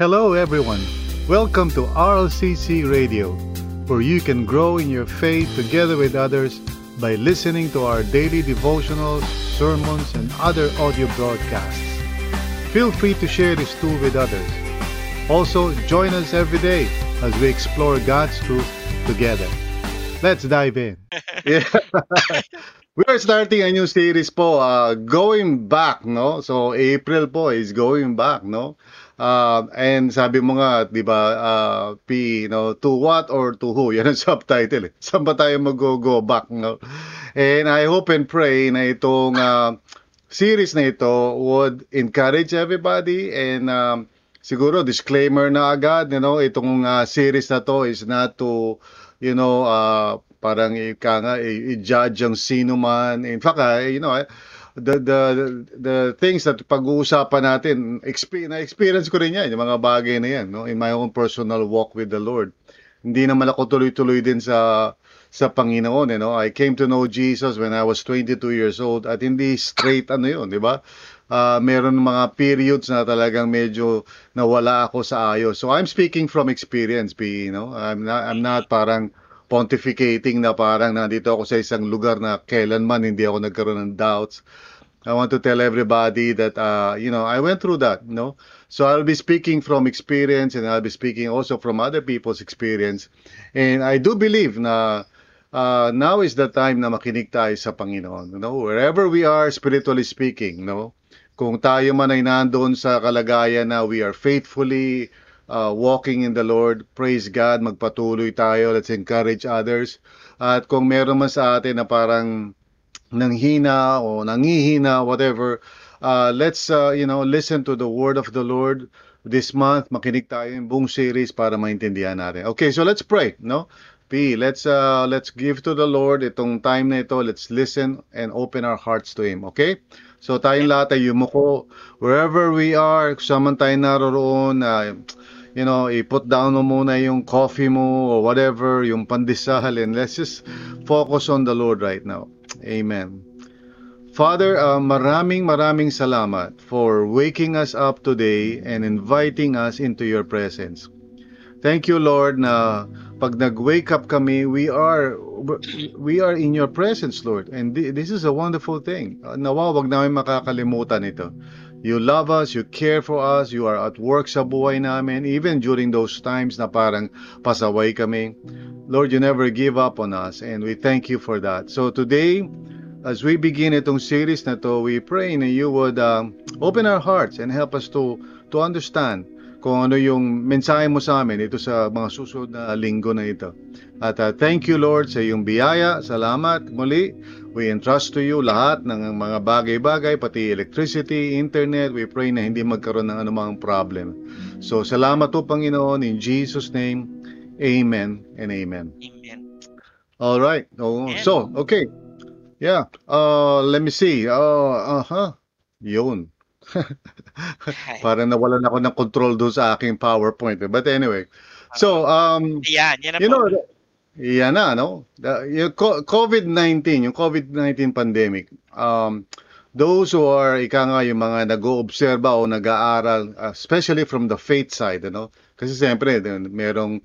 Hello, everyone. Welcome to RLCC Radio, where you can grow in your faith together with others by listening to our daily devotionals, sermons, and other audio broadcasts. Feel free to share this tool with others. Also, join us every day as we explore God's truth together. Let's dive in. yeah. we are starting a new series po, uh, going back, no? So, April po is going back, no? Uh, and sabi mo nga, di ba, uh, P, no, to what or to who? Yan ang subtitle. Eh. Saan ba tayo mag-go back? No? And I hope and pray na itong uh, series na ito would encourage everybody and um, siguro disclaimer na agad, you know, itong uh, series na to is not to, you know, uh, parang ika nga, i-judge ang sino man. In fact, uh, you know, the the the things that pag-uusapan natin, experience, na-experience ko rin yan, yung mga bagay na yan, no? in my own personal walk with the Lord. Hindi naman ako tuloy-tuloy din sa sa Panginoon, you know. I came to know Jesus when I was 22 years old at hindi straight ano 'yun, 'di ba? Uh, meron mga periods na talagang medyo nawala ako sa ayos. So I'm speaking from experience, P, you know. I'm not I'm not parang pontificating na parang nandito ako sa isang lugar na kailanman hindi ako nagkaroon ng doubts. I want to tell everybody that uh, you know I went through that, you know. So I'll be speaking from experience and I'll be speaking also from other people's experience. And I do believe na uh, now is the time na makinig tayo sa Panginoon. You know, wherever we are spiritually speaking, you know, kung tayo man ay nandoon sa kalagayan na we are faithfully uh, walking in the Lord. Praise God, magpatuloy tayo. Let's encourage others. At kung meron man sa atin na parang nanghina o nangihina, whatever, uh, let's, uh, you know, listen to the word of the Lord this month. Makinig tayo yung buong series para maintindihan natin. Okay, so let's pray, no? P, let's uh, let's give to the Lord itong time na ito. Let's listen and open our hearts to Him, okay? So tayong lahat ay yumuko wherever we are, kung saan man tayo naroon, uh, you know, i-put down mo muna yung coffee mo or whatever, yung pandesal, and let's just focus on the Lord right now. Amen. Father, uh, maraming maraming salamat for waking us up today and inviting us into your presence. Thank you, Lord, na pag nag-wake up kami, we are we are in your presence, Lord. And this is a wonderful thing. Nawa, wag namin makakalimutan ito. You love us, you care for us, you are at work sa buhay namin, even during those times na parang pasaway kami. Lord, you never give up on us, and we thank you for that. So today, as we begin itong series na to, we pray na you would um, open our hearts and help us to to understand kung ano yung mensahe mo sa amin ito sa mga susunod na linggo na ito. At uh, thank you Lord sa iyong biyaya. Salamat muli. We entrust to you lahat ng mga bagay-bagay, pati electricity, internet. We pray na hindi magkaroon ng anumang problem. So salamat po Panginoon in Jesus name. Amen and amen. Amen. All right. Oh, so, okay. Yeah. Uh, let me see. Uh, uh-huh. Yun. Parang nawalan ako ng control doon sa aking PowerPoint. But anyway. So, um, yan, yan you know, yan na, no? The, yung COVID-19, yung COVID-19 pandemic, um, those who are, ika nga, yung mga nag-oobserba o nag-aaral, especially from the faith side, ano? Kasi siyempre, merong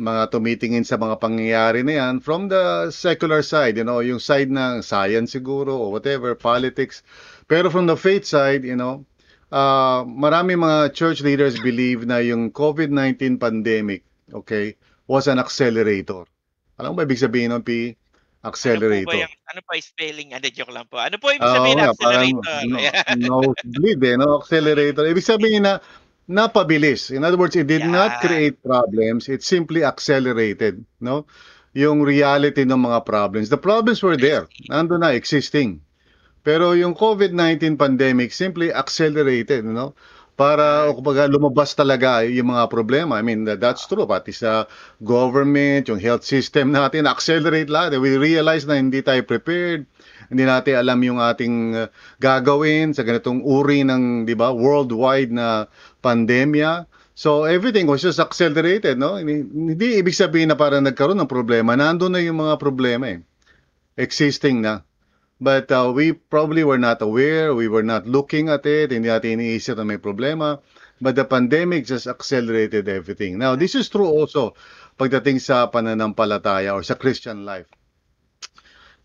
mga tumitingin sa mga pangyayari na yan from the secular side, you know, yung side ng science siguro or whatever, politics. Pero from the faith side, you know, uh, marami mga church leaders believe na yung COVID-19 pandemic, okay, was an accelerator. Alam mo ba ibig sabihin ng P? Accelerator. Ano po ba yung, ano po yung spelling? Ano, joke lang po. Ano po ibig sabihin uh, ng accelerator? Parang, no, no, bleed eh, no, accelerator. Ibig sabihin na napabilis. In other words, it did yeah. not create problems. It simply accelerated, no? Yung reality ng mga problems. The problems were there. Nando na, existing. Pero yung COVID-19 pandemic simply accelerated, no? Para kumbaga lumabas talaga yung mga problema. I mean, that's true. Pati sa government, yung health system natin, accelerate lahat. We realize na hindi tayo prepared hindi natin alam yung ating uh, gagawin sa ganitong uri ng, 'di ba, worldwide na pandemya. So everything was just accelerated, no? Hindi, hindi ibig sabihin na parang nagkaroon ng problema. Nandoon na yung mga problema eh. Existing na. But uh, we probably were not aware, we were not looking at it, hindi natin iniisip na may problema. but the pandemic just accelerated everything. Now, this is true also pagdating sa pananampalataya or sa Christian life.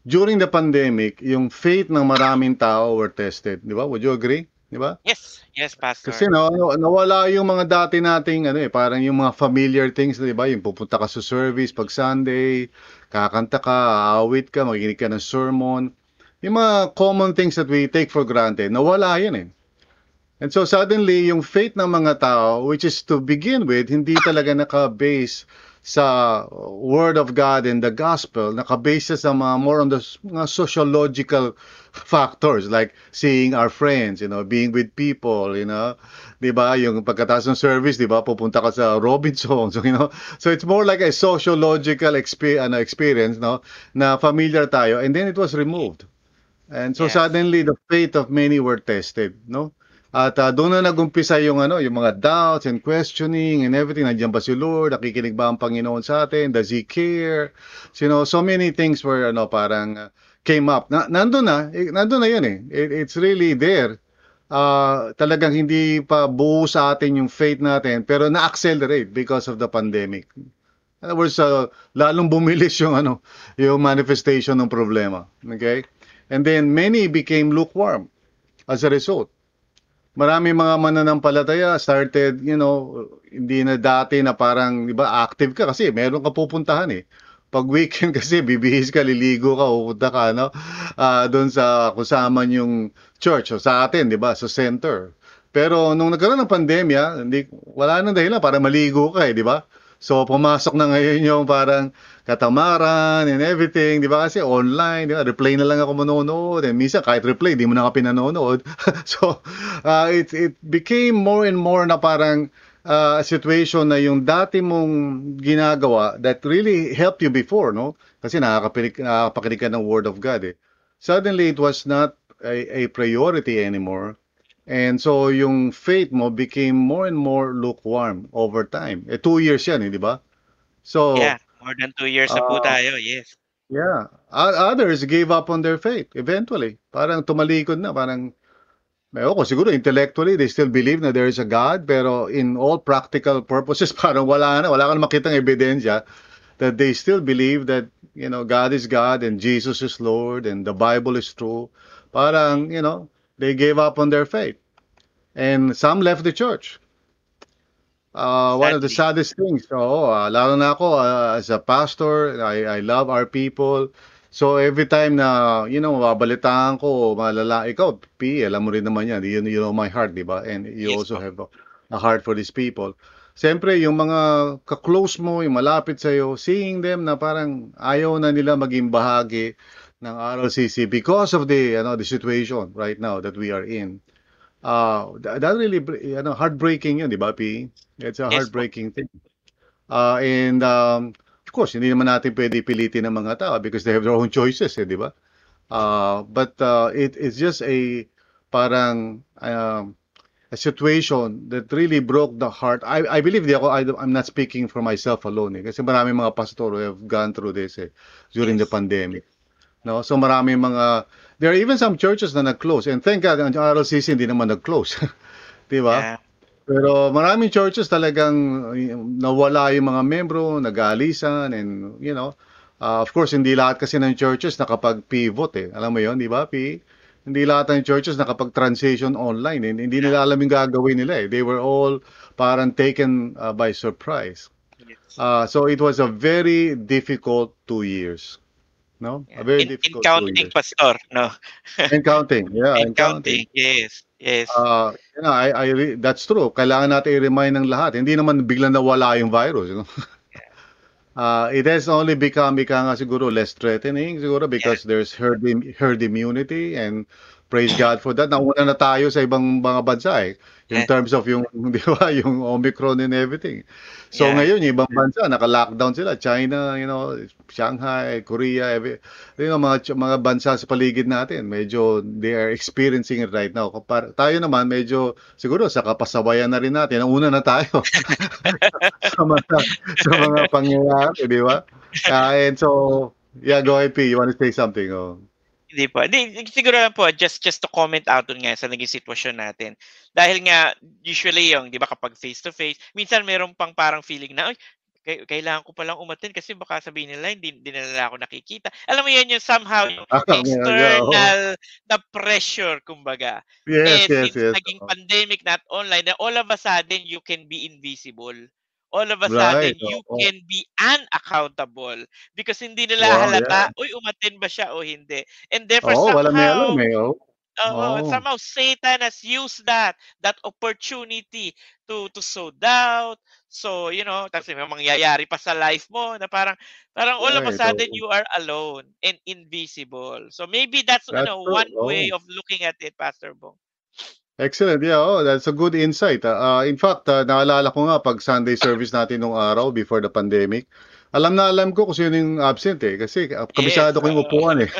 During the pandemic, yung faith ng maraming tao were tested, di ba? Would you agree? Di ba? Yes, yes, Pastor. Kasi no, nawala yung mga dati nating ano eh, parang yung mga familiar things, di ba? Yung pupunta ka sa service pag Sunday, kakanta ka, aawit ka, makikinig ka ng sermon. Yung mga common things that we take for granted, nawala yan eh. And so suddenly, yung faith ng mga tao, which is to begin with, hindi talaga naka-base sa Word of God and the Gospel, nakabase sa mga more on the mga sociological factors like seeing our friends, you know, being with people, you know, 'di ba? Yung pagkatapos ng service, 'di ba? Pupunta ka sa Robinsons, you know. So it's more like a sociological ano, experience, no, na familiar tayo and then it was removed. And so yes. suddenly the faith of many were tested, no? At uh, doon na nagumpisa yung ano, yung mga doubts and questioning and everything. Nandiyan ba si Lord? Nakikinig ba ang Panginoon sa atin? Does he care? So, you know, so many things were ano parang uh, came up. Na, nandun na, eh, nandun na yun eh. It, it's really there. Uh, talagang hindi pa buo sa atin yung faith natin pero na-accelerate because of the pandemic. In other words, uh, lalong bumilis yung ano, yung manifestation ng problema. Okay? And then many became lukewarm as a result marami mga mananampalataya started, you know, hindi na dati na parang, di ba, active ka kasi meron ka pupuntahan eh. Pag weekend kasi, bibihis ka, liligo ka, pupunta ka, no? Uh, doon sa kusaman yung church, o sa atin, di ba, sa center. Pero nung nagkaroon ng pandemya, hindi, wala nang dahilan para maligo ka eh, di ba? So, pumasok na ngayon yung parang katamaran and everything, di ba? Kasi online, di ba? Replay na lang ako manonood. And minsan, kahit replay, di mo na ka pinanonood. so, uh, it, it became more and more na parang uh, situation na yung dati mong ginagawa that really helped you before, no? Kasi nakakapakinig ka ng Word of God, eh. Suddenly, it was not a, a priority anymore And so yung faith mo became more and more lukewarm over time. Eh, two years yan, eh, di ba? So, yeah, more than two years uh, na po uh, tayo, yes. Yeah. Others gave up on their faith eventually. Parang tumalikod na, parang may ko siguro intellectually they still believe na there is a God pero in all practical purposes parang wala na wala kang makitang ebidensya that they still believe that you know God is God and Jesus is Lord and the Bible is true parang you know they gave up on their faith. And some left the church. Uh, one of the saddest things. oh, uh, lalo na ako uh, as a pastor, I, I love our people. So every time na, you know, mababalitaan ko, malala, ikaw, P, alam mo rin naman yan, you, you know my heart, di ba? And you yes, also have a, a heart for these people. Siyempre, yung mga ka-close mo, yung malapit sa'yo, seeing them na parang ayaw na nila maging bahagi ng RLCC because of the you know the situation right now that we are in. Uh, that really you know heartbreaking yun, di ba, P? It's a heartbreaking thing. Uh, and um, of course, hindi naman natin pwede pilitin ng mga tao because they have their own choices, eh, di ba? Uh, but uh, it, it's just a parang um, a situation that really broke the heart. I, I believe di ako, I, I'm not speaking for myself alone eh, kasi marami mga pastor who have gone through this eh, during yes. the pandemic. No? So marami mga there are even some churches na nag-close and thank God ang RLCC hindi naman nag-close. 'Di ba? Yeah. Pero maraming churches talagang nawala yung mga membro, nag-aalisan and you know, uh, of course hindi lahat kasi ng churches nakapag-pivot eh. Alam mo 'yon, 'di ba? P hindi lahat ng churches nakapag-transition online. Eh. Hindi nila alam yung gagawin nila eh. They were all parang taken uh, by surprise. Uh, so it was a very difficult two years no? Yeah. A very in, difficult in counting, pastor, no? in counting, yeah. In, in counting, counting, yes. Yes. Uh, you know, I, I, that's true. Kailangan natin i-remind ng lahat. Hindi naman biglang nawala yung virus. You know? uh, it has only become, ika nga siguro, less threatening siguro because yeah. there's herd, herd immunity and praise God for that. Nauna na tayo sa ibang mga bansa eh in yeah. terms of yung di ba yung Omicron and everything. So yeah. ngayon yung ibang bansa naka-lockdown sila, China, you know, Shanghai, Korea, every, you know, mga mga bansa sa paligid natin, medyo they are experiencing it right now. Kapar, tayo naman medyo siguro sa kapasabayan na rin natin, ang una na tayo sa mga sa mga pangyayari, di ba? Uh, and so yeah, go ahead, P. You want to say something? Oh Hindi po. Hindi, siguro lang po, just, just to comment out dun nga sa naging sitwasyon natin. Dahil nga, usually yung, di ba kapag face-to-face, minsan meron pang parang feeling na, kailangan ko palang umattend kasi baka sabihin nila hindi, hindi nila ako nakikita. Alam mo yan yung somehow yung ah, external na pressure kumbaga. Yes, And yes, since yes. naging pandemic not online, all of a sudden you can be invisible. All of a sudden right. you oh, can be unaccountable because hindi nila wow, halata, yeah. uy umattend ba siya o hindi. And therefore oh, somehow, wala may alam eh, oh. Uh, oh. somehow Satan has used that that opportunity to to sow doubt. So, you know, tapos may mangyayari pa sa life mo na parang parang all of a sudden you are alone and invisible. So maybe that's, that's you know, one oh. way of looking at it, Pastor Bong. Excellent. Yeah, oh, that's a good insight. Uh, in fact, uh, naalala ko nga pag Sunday service natin nung araw before the pandemic, alam na alam ko kung sino yung absent eh. Kasi uh, kabisado yes, ko yung upuan eh.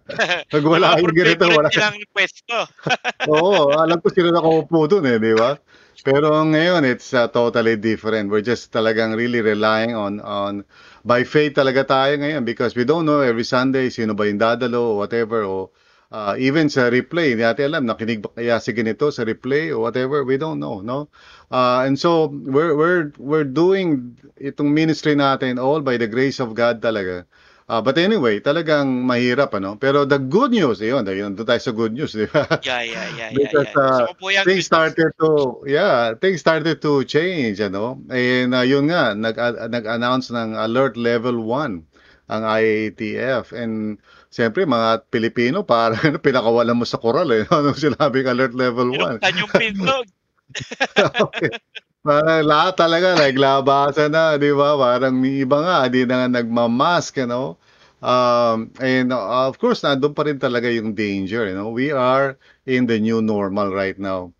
Pag wala yung ganito, wala. Silang pwesto. Oo, alam ko sino nakaupo dun eh, di ba? Pero ngayon, it's uh, totally different. We're just talagang really relying on on by faith talaga tayo ngayon because we don't know every Sunday sino ba yung dadalo or whatever o uh, even sa replay, hindi natin alam nakinig ba kaya si ganito sa replay or whatever, we don't know, no? Uh, and so we're we're we're doing itong ministry natin all by the grace of God talaga. Uh, but anyway, talagang mahirap ano. Pero the good news, yun, yun doon tayo sa good news, di ba? Yeah, yeah, yeah, Because, yeah. yeah. Uh, things started to, yeah, things started to change, ano. And uh, yun nga, nag, uh, nag-announce ng alert level 1 ang IATF. And siyempre, mga Pilipino, parang ano, pinakawalan mo sa koral eh. Ano sinabing alert level 1? Yung pindog. okay. Parang lahat talaga naglabasan na, di ba? Parang iba nga, di na nga nagmamask, you know? Um, and uh, of course, nandun pa rin talaga yung danger, you know? We are in the new normal right now.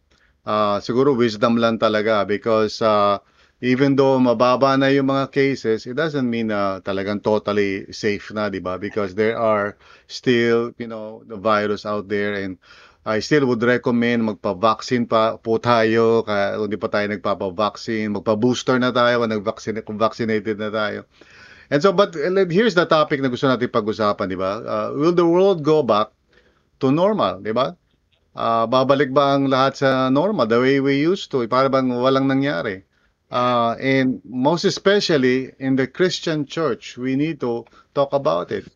Uh, siguro wisdom lang talaga because uh, even though mababa na yung mga cases, it doesn't mean na talagang totally safe na, di ba? Because there are still, you know, the virus out there and I still would recommend magpa-vaccine pa po tayo kaya hindi pa tayo nagpapa-vaccine, magpa-booster na tayo kung nag-vaccine vaccinated na tayo. And so but here's the topic na gusto natin pag-usapan, di ba? Uh, will the world go back to normal, di ba? Uh, babalik ba ang lahat sa normal the way we used to? Para bang walang nangyari? Uh, and most especially in the Christian church, we need to talk about it.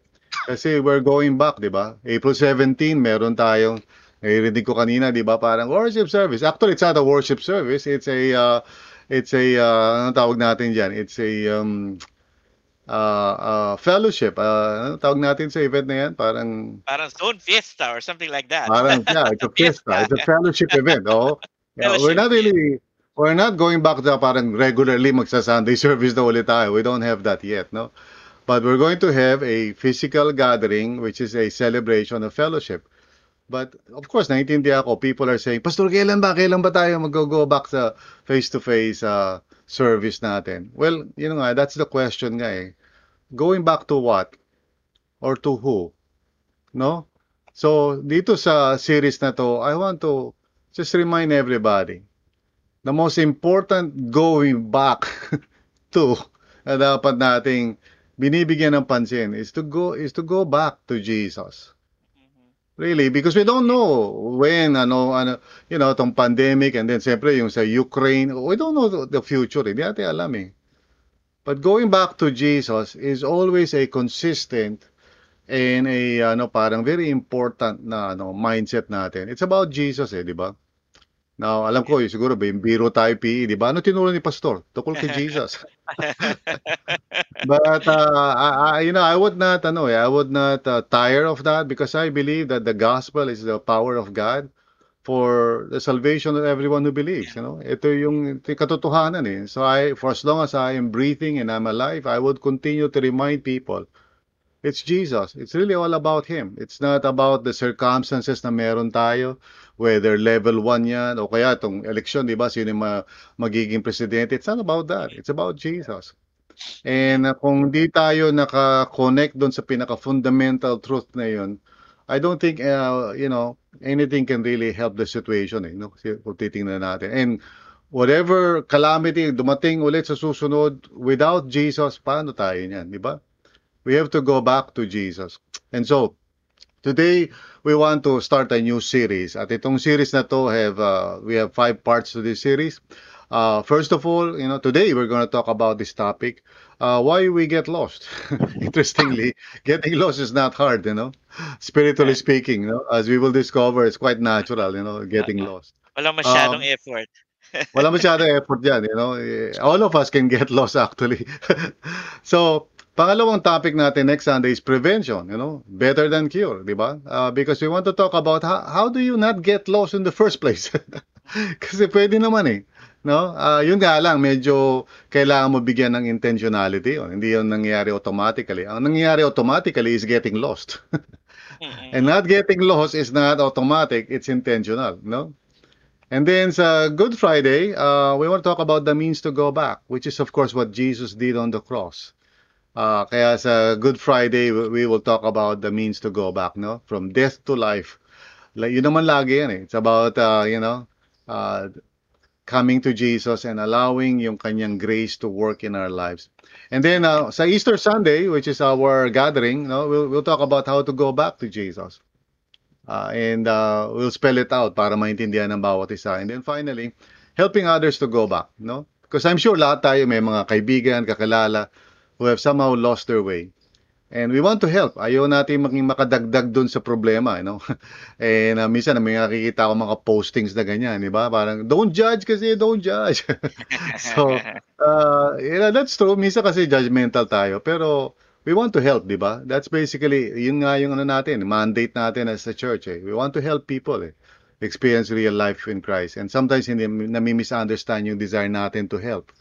Kasi we're going back, di ba? April 17, meron tayong Narinig ko kanina, 'di ba? Parang worship service. Actually, it's not a worship service. It's a uh, it's a uh, ano tawag natin diyan? It's a um, uh, uh, fellowship. Uh, ano tawag natin sa event na yan? Parang parang zone fiesta or something like that. Parang yeah, it's a fiesta. It's a fellowship event. Oh. Yeah, we're not really we're not going back to parang regularly magsa Sunday service na ulit tayo. We don't have that yet, no? But we're going to have a physical gathering which is a celebration of fellowship. But of course, naiintindihan ako, people are saying, Pastor, kailan ba? Kailan ba tayo mag-go back sa face-to-face uh, service natin? Well, you know nga, that's the question nga eh. Going back to what? Or to who? No? So, dito sa series na to, I want to just remind everybody, the most important going back to na dapat nating binibigyan ng pansin is to go is to go back to Jesus. Really, because we don't know when, ano, ano, you know, itong pandemic and then siyempre yung sa Ukraine, we don't know the future, hindi natin alam eh. But going back to Jesus is always a consistent and a ano parang very important na ano mindset natin. It's about Jesus eh, di ba? Now, alam ko, eh, siguro, biro tayo PE, di ba? Ano tinuro ni Pastor? Tukol kay Jesus. but, uh, I, you know, I would not, ano, eh, I would not uh, tire of that because I believe that the gospel is the power of God for the salvation of everyone who believes, you know. Ito yung, ito yung katotohanan eh. So I, for as long as I am breathing and I'm alive, I would continue to remind people It's Jesus. It's really all about Him. It's not about the circumstances na meron tayo, whether level 1 yan, o kaya itong election, di ba, sino ma- magiging presidente. It's not about that. It's about Jesus. And uh, kung di tayo naka-connect doon sa pinaka-fundamental truth na yun, I don't think, uh, you know, anything can really help the situation. Eh, no? Kung titingnan natin. And whatever calamity dumating ulit sa susunod, without Jesus, paano tayo niyan, di ba? We have to go back to Jesus. And so, Today, we want to start a new series. At itong series na to have uh, we have five parts to this series. Uh, first of all, you know, today we're going to talk about this topic, uh, why we get lost. Interestingly, getting lost is not hard, you know, spiritually speaking. You know, as we will discover, it's quite natural, you know, getting lost. Walang masyadong um, effort. wala masyadong effort yan, you know. All of us can get lost actually. so, Pangalawang topic natin next Sunday is prevention, you know, better than cure, di ba? Uh, because we want to talk about how, how do you not get lost in the first place? Kasi pwede naman eh. No? Uh, yun nga lang, medyo kailangan mo bigyan ng intentionality. Oh. Hindi yun nangyayari automatically. Ang nangyayari automatically is getting lost. And not getting lost is not automatic, it's intentional, no? And then sa Good Friday, uh, we want to talk about the means to go back, which is of course what Jesus did on the cross. Uh, kaya sa Good Friday, we will talk about the means to go back, no? From death to life. Like, yun naman lagi yan eh. It's about, uh, you know, uh, coming to Jesus and allowing yung kanyang grace to work in our lives. And then uh, sa Easter Sunday, which is our gathering, no, we'll, we'll talk about how to go back to Jesus. Uh, and uh, we'll spell it out para maintindihan ng bawat isa. And then finally, helping others to go back, no? Because I'm sure lahat tayo may mga kaibigan, kakilala, who have somehow lost their way. And we want to help. Ayaw natin maging makadagdag doon sa problema, you know. And uh, minsan may nakikita ako mga postings na ganyan, di ba? Parang don't judge kasi don't judge. so, uh, know, that's true. Minsan kasi judgmental tayo, pero we want to help, di ba? That's basically yun nga yung ano natin, mandate natin as a church, eh. We want to help people, eh. Experience real life in Christ. And sometimes hindi nami-misunderstand yung desire natin to help.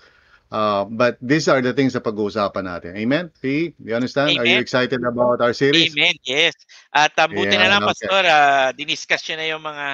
Uh, but these are the things na pag-uusapan natin. Amen? P, you understand? Amen. Are you excited about our series? Amen, yes. At uh, buti yeah, na lang, okay. Pastor, uh, diniscuss nyo na yung mga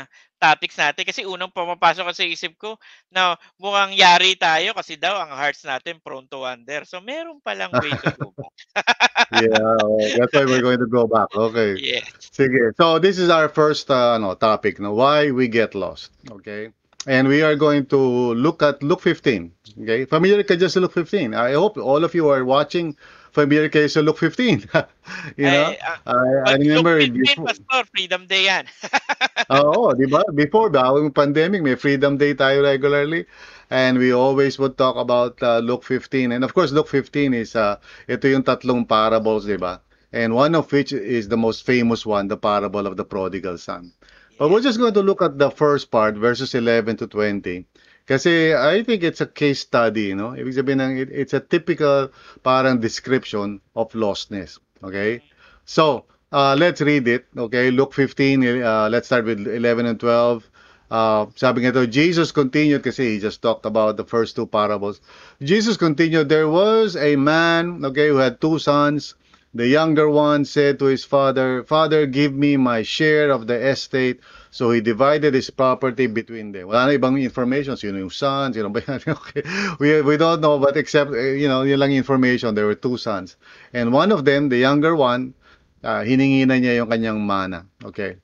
topics natin kasi unang pumapasok sa isip ko na mukhang yari tayo kasi daw ang hearts natin prone to wander. So meron palang way to go back. yeah, that's why we're going to go back. Okay. Yes. Sige. So this is our first uh, ano, topic, no, why we get lost. Okay? And we are going to look at Luke 15. Okay, familiar ka just Luke 15. I hope all of you are watching familiar kayo sa Luke 15. you know, uh, I, I remember Luke 15, before, Pastor, Freedom Day yan. Oo, di ba? Before, bago yung pandemic, may Freedom Day tayo regularly. And we always would talk about uh, Luke 15. And of course, Luke 15 is, uh, ito yung tatlong parables, di ba? And one of which is the most famous one, the parable of the prodigal son. But we're just going to look at the first part, verses 11 to 20. Kasi I think it's a case study, no? Ibig sabihin ng, it's a typical parang description of lostness. Okay? So, uh, let's read it. Okay? Luke 15, uh, let's start with 11 and 12. Uh, sabi nga ito, Jesus continued kasi he just talked about the first two parables. Jesus continued, there was a man, okay, who had two sons. The younger one said to his father, Father, give me my share of the estate. So he divided his property between them. Wala na ibang information. Sino yung son? Sino ba yan? okay. We, we don't know, but except, eh, you know, yun lang information. There were two sons. And one of them, the younger one, uh, hiningi na niya yung kanyang mana. Okay.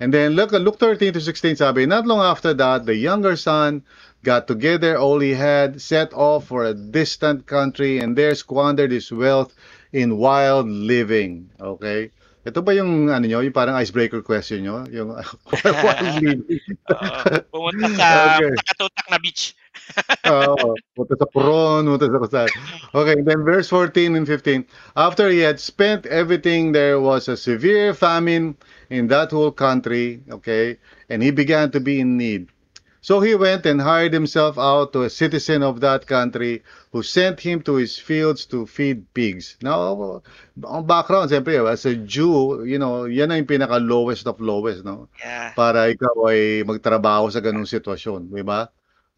And then look, Luke 13 to 16 sabi, Not long after that, the younger son got together all he had, set off for a distant country, and there squandered his wealth in wild living. Okay? Ito ba yung ano nyo, yung parang icebreaker question nyo? Yung wild living. uh, pumunta sa okay. nakatutak na beach. Oo, punta sa Puron, punta sa Kusal. Okay, then verse 14 and 15. After he had spent everything, there was a severe famine in that whole country, okay, and he began to be in need. So he went and hired himself out to a citizen of that country who sent him to his fields to feed pigs. Now, ang background, siyempre, as a Jew, you know, yan ang pinaka lowest of lowest, no? Yeah. Para ikaw ay magtrabaho sa ganung sitwasyon, di ba?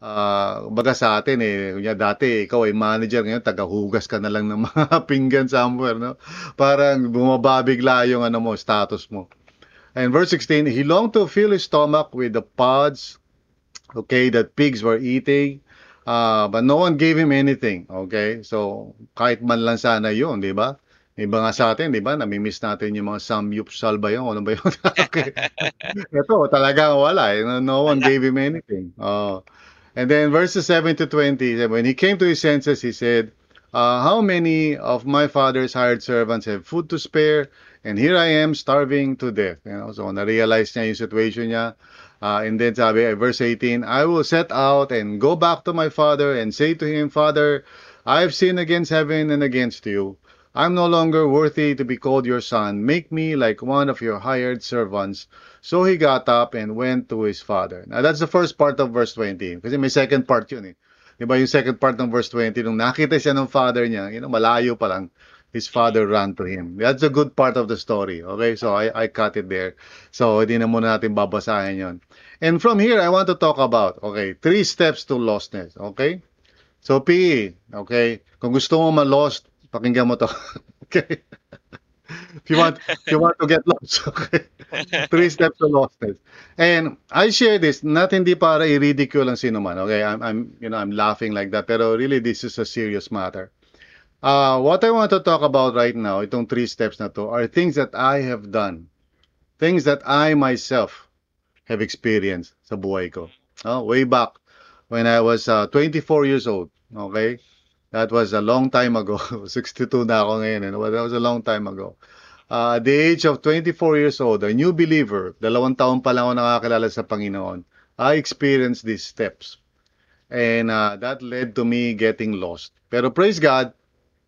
Uh, baga sa atin eh, kunya dati ikaw ay manager ngayon, tagahugas ka na lang ng mga pinggan somewhere, no? Parang bumababigla yung ano mo, status mo. And verse 16, he longed to fill his stomach with the pods okay, that pigs were eating. Uh, but no one gave him anything, okay? So, kahit man lang sana yun, di ba? Iba nga sa atin, di ba? Namimiss natin yung mga samyupsal ba yun? Ano ba yun? okay. Ito, talaga wala. Eh. No one gave him anything. Oh. And then verses 7 to 20, when he came to his senses, he said, uh, How many of my father's hired servants have food to spare, And here I am starving to death. You know, so na-realize niya yung situation niya. Uh, and then sabi, verse 18, I will set out and go back to my father and say to him, Father, I have sinned against heaven and against you. I'm no longer worthy to be called your son. Make me like one of your hired servants. So he got up and went to his father. Now that's the first part of verse 20. Kasi may second part yun eh. Diba yung second part ng verse 20, nung nakita siya ng father niya, know, malayo pa lang, his father ran to him. That's a good part of the story. Okay, so I, I cut it there. So, hindi na muna natin babasahin yon. And from here, I want to talk about, okay, three steps to lostness. Okay? So, PE, okay? Kung gusto mo ma-lost, pakinggan mo to. okay? if you want if you want to get lost, okay? Three steps to lostness. And I share this not hindi para i-ridicule ang sino man, okay? I'm I'm you know, I'm laughing like that, pero really this is a serious matter. Uh, what I want to talk about right now, itong three steps na to, are things that I have done. Things that I myself have experienced sa buhay ko. Oh, way back when I was uh, 24 years old. Okay? That was a long time ago. 62 na ako ngayon. And that was a long time ago. Uh, at the age of 24 years old, a new believer, dalawang taon pa lang ako nakakilala sa Panginoon, I experienced these steps. And uh, that led to me getting lost. Pero praise God,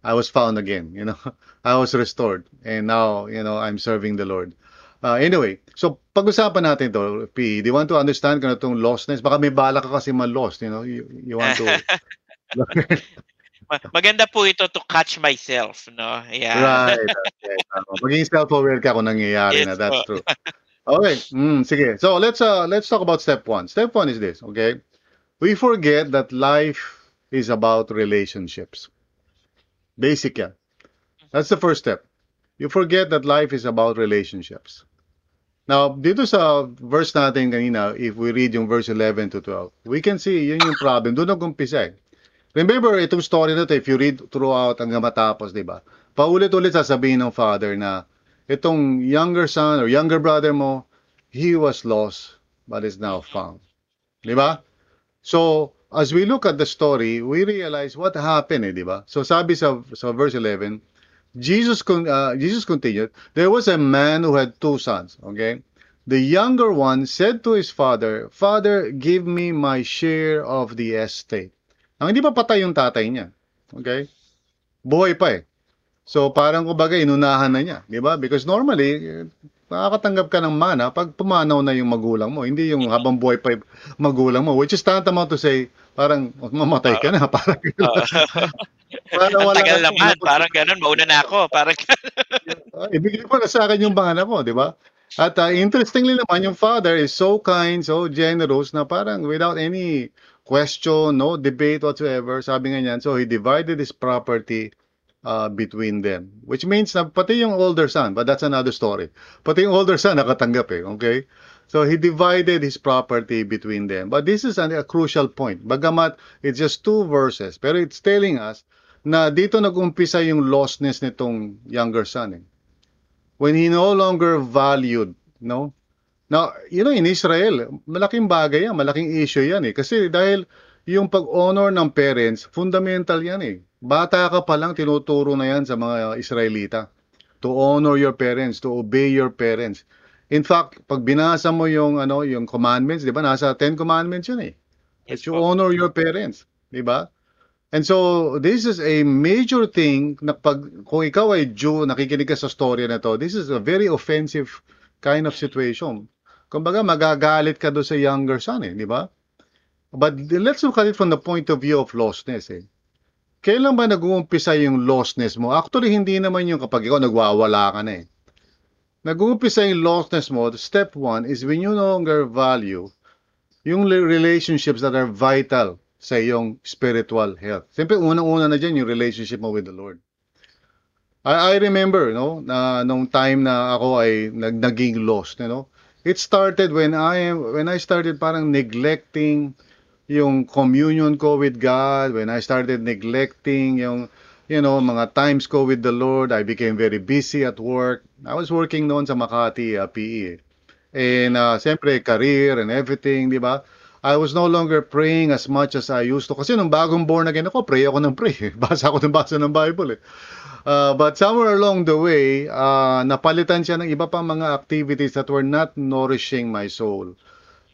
I was found again, you know. I was restored and now, you know, I'm serving the Lord. Uh, anyway, so pag-usapan natin to, P, do you want to understand kung itong lostness? Baka may bala ka kasi ma-lost, you know, you, you want to... Maganda po ito to catch myself, no? Yeah. Right. Okay. Maging self-aware ka kung nangyayari yes, na. That's po. true. Okay. Mm, sige. So let's uh let's talk about step one. Step one is this, okay? We forget that life is about relationships. Basic yan. That's the first step. You forget that life is about relationships. Now, dito sa verse natin kanina, if we read yung verse 11 to 12, we can see yun yung problem. Doon nag-umpisa eh. Remember, itong story na to, if you read throughout hanggang matapos, di ba? Paulit-ulit sasabihin ng father na itong younger son or younger brother mo, he was lost but is now found. Di ba? So, as we look at the story, we realize what happened, eh, di ba? So sabi sa, sa verse 11, Jesus, uh, Jesus continued, there was a man who had two sons, okay? The younger one said to his father, Father, give me my share of the estate. Ang hindi pa patay yung tatay niya. Okay? Buhay pa eh. So parang kumbaga inunahan na niya, di ba? Because normally, makakatanggap ka ng mana pag pumanaw na yung magulang mo, hindi yung habang buhay pa yung magulang mo, which is tantamount to say, parang mamatay ka na, parang parang wala tagal naman, parang ganun, mauna na ako, parang uh, ibigay mo na sa akin yung bangana ko, di ba? At uh, interestingly naman, yung father is so kind, so generous na parang without any question, no debate whatsoever, sabi nga niyan, so he divided his property uh, between them. Which means na pati yung older son, but that's another story. Pati yung older son nakatanggap eh, okay? So he divided his property between them. But this is a, crucial point. Bagamat it's just two verses, pero it's telling us na dito nag-umpisa yung lostness nitong younger son eh. When he no longer valued, no? Now, you know, in Israel, malaking bagay yan, malaking issue yan eh. Kasi dahil yung pag-honor ng parents, fundamental yan eh. Bata ka pa lang, tinuturo na yan sa mga Israelita. To honor your parents, to obey your parents. In fact, pag binasa mo yung ano, yung commandments, 'di ba? Nasa 10 commandments 'yun eh. Yes, you honor your parents, 'di ba? And so, this is a major thing na pag kung ikaw ay Jew, nakikinig ka sa story na to, this is a very offensive kind of situation. Kumbaga, magagalit ka do sa younger son eh, di ba? But let's look at it from the point of view of lostness eh. Kailan ba nag-uumpisa yung lostness mo? Actually, hindi naman yung kapag ikaw nagwawala ka na eh. Nag-uumpisa yung lostness mo, step one is when you no longer value yung relationships that are vital sa iyong spiritual health. Siyempre, unang-una na dyan yung relationship mo with the Lord. I, I remember, no, na nung time na ako ay nag, naging lost, you know, it started when I when I started parang neglecting yung communion ko with God, when I started neglecting yung, you know, mga times ko with the Lord, I became very busy at work. I was working noon sa Makati uh, PE. And uh, siyempre, career and everything, di ba? I was no longer praying as much as I used to. Kasi nung bagong born again ako, pray ako ng pray. basa ako ng basa ng Bible eh. Uh, but somewhere along the way, uh, napalitan siya ng iba pang mga activities that were not nourishing my soul.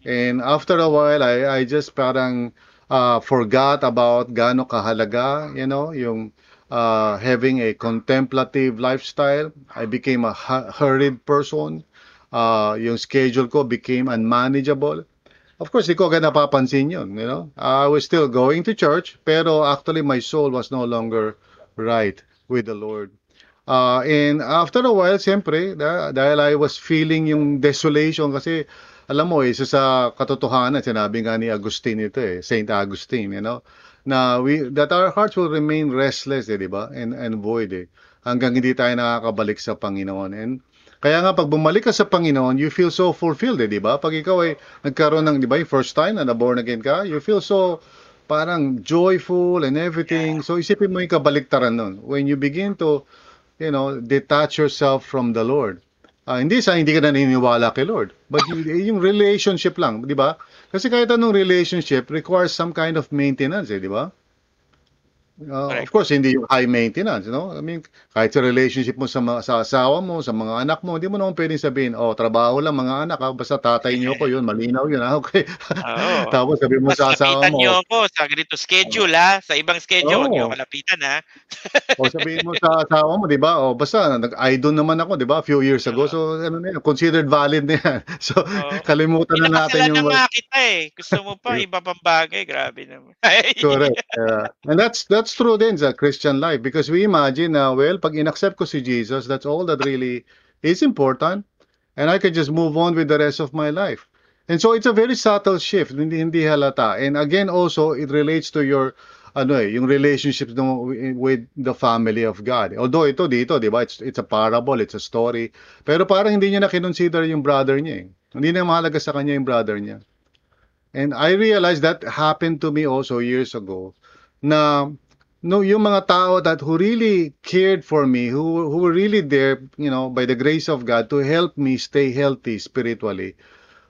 And after a while, I, I just parang uh, forgot about gaano kahalaga, you know, yung uh, having a contemplative lifestyle. I became a hurried person. Uh, yung schedule ko became unmanageable. Of course, di ko agad napapansin yun, you know. I was still going to church, pero actually my soul was no longer right with the Lord. Uh, and after a while, siyempre, dahil I was feeling yung desolation kasi alam mo, isa sa katotohanan, sinabi nga ni Agustin ito eh, Saint Augustine, you know, na we, that our hearts will remain restless, eh, di ba? And, and void, eh, hanggang hindi tayo nakakabalik sa Panginoon. And kaya nga pag bumalik ka sa Panginoon, you feel so fulfilled, eh, di ba? Pag ikaw ay nagkaroon ng, di ba, first time na na-born again ka, you feel so parang joyful and everything. So isipin mo yung kabaliktaran nun. When you begin to, you know, detach yourself from the Lord. Uh, hindi sa hindi ka naniniwala kay Lord. But yung, yung relationship lang, di ba? Kasi kahit anong relationship requires some kind of maintenance, eh, di ba? Uh, of course, hindi yung high maintenance, no? I mean, kahit sa relationship mo sa, mga, sa asawa mo, sa mga anak mo, hindi mo naman pwedeng sabihin, oh, trabaho lang mga anak, ha? basta tatay niyo ko yun, malinaw yun, ha? Okay. Oo. Tapos sabi mo sa asawa mo. niyo ako sa ganito schedule, ha? Sa ibang schedule, oh. niyo kalapitan, ha? o sabihin mo sa asawa mo, di ba? O basta, nag-idol naman ako, di ba? A few years ago. So, ano na yan, considered valid na yan. So, oh. kalimutan na natin yung... na kita, eh. Gusto mo pa, iba pang bagay. Grabe naman. Correct. Uh, and that's that's true din sa Christian life because we imagine na, well, pag inaccept ko si Jesus, that's all that really is important. And I can just move on with the rest of my life. And so it's a very subtle shift, hindi, hindi halata. And again, also, it relates to your ano eh, yung relationships no, with the family of God. Although ito dito, di ba, it's, it's a parable, it's a story. Pero parang hindi niya na kinonsider yung brother niya eh. Hindi na mahalaga sa kanya yung brother niya. And I realized that happened to me also years ago na no yung mga tao that who really cared for me who who were really there you know by the grace of God to help me stay healthy spiritually.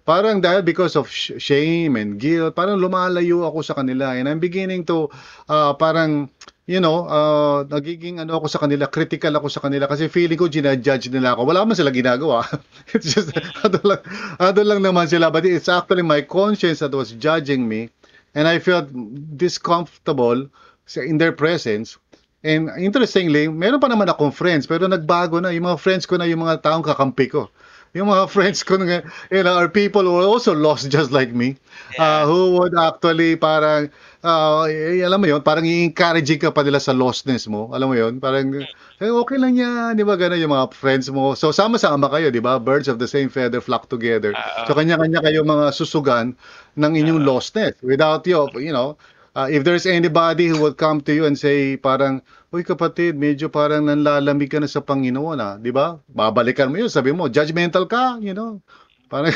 Parang dahil because of shame and guilt parang lumalayo ako sa kanila. And I'm beginning to uh, parang you know uh, nagiging ano ako sa kanila critical ako sa kanila kasi feeling ko ginajudge nila ako. Wala man sila ginagawa. It's just ano lang, ano lang naman sila. But it's actually my conscience that was judging me. And I felt discomfortable in their presence. And interestingly, meron pa naman akong friends, pero nagbago na. Yung mga friends ko na yung mga taong kakampi ko. Yung mga friends ko, na, you know, are people who are also lost just like me. Yeah. Uh, who would actually parang, uh, alam mo yun, parang i-encouraging ka pa nila sa lostness mo. Alam mo yun? Parang, eh, okay lang yan. Di ba gano'n yung mga friends mo. So, sama-sama kayo, di ba? Birds of the same feather flock together. Uh, so, kanya-kanya kayo mga susugan ng inyong uh, lostness. Without you, you know, uh, if there's anybody who would come to you and say parang, Uy kapatid, medyo parang nanlalamig ka na sa Panginoon ah, di ba? Babalikan mo yun, sabi mo, judgmental ka, you know. Parang,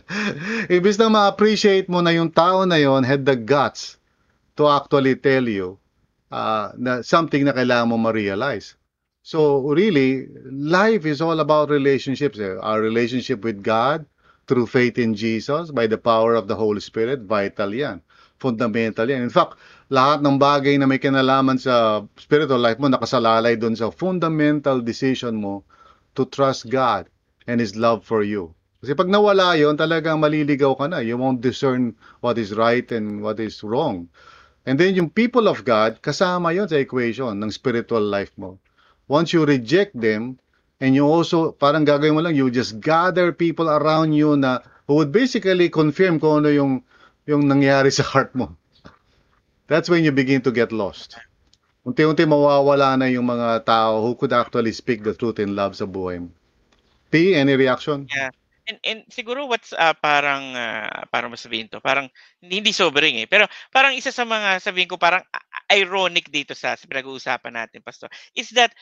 ibig na ma-appreciate mo na yung tao na yon had the guts to actually tell you uh, na something na kailangan mo ma-realize. So really, life is all about relationships. Eh? Our relationship with God through faith in Jesus by the power of the Holy Spirit, vital yan fundamental yan. In fact, lahat ng bagay na may kinalaman sa spiritual life mo nakasalalay doon sa fundamental decision mo to trust God and His love for you. Kasi pag nawala yon talagang maliligaw ka na. You won't discern what is right and what is wrong. And then yung people of God, kasama yon sa equation ng spiritual life mo. Once you reject them, and you also, parang gagawin mo lang, you just gather people around you na who would basically confirm kung ano yung yung nangyari sa heart mo. That's when you begin to get lost. Unti-unti mawawala na yung mga tao who could actually speak the truth in love sa buhay mo. P, any reaction? Yeah. And, and siguro what's uh, parang uh, parang masabihin to, parang hindi sobering eh. Pero parang isa sa mga sabihin ko parang ironic dito sa, sa pinag-uusapan natin, pastor, is that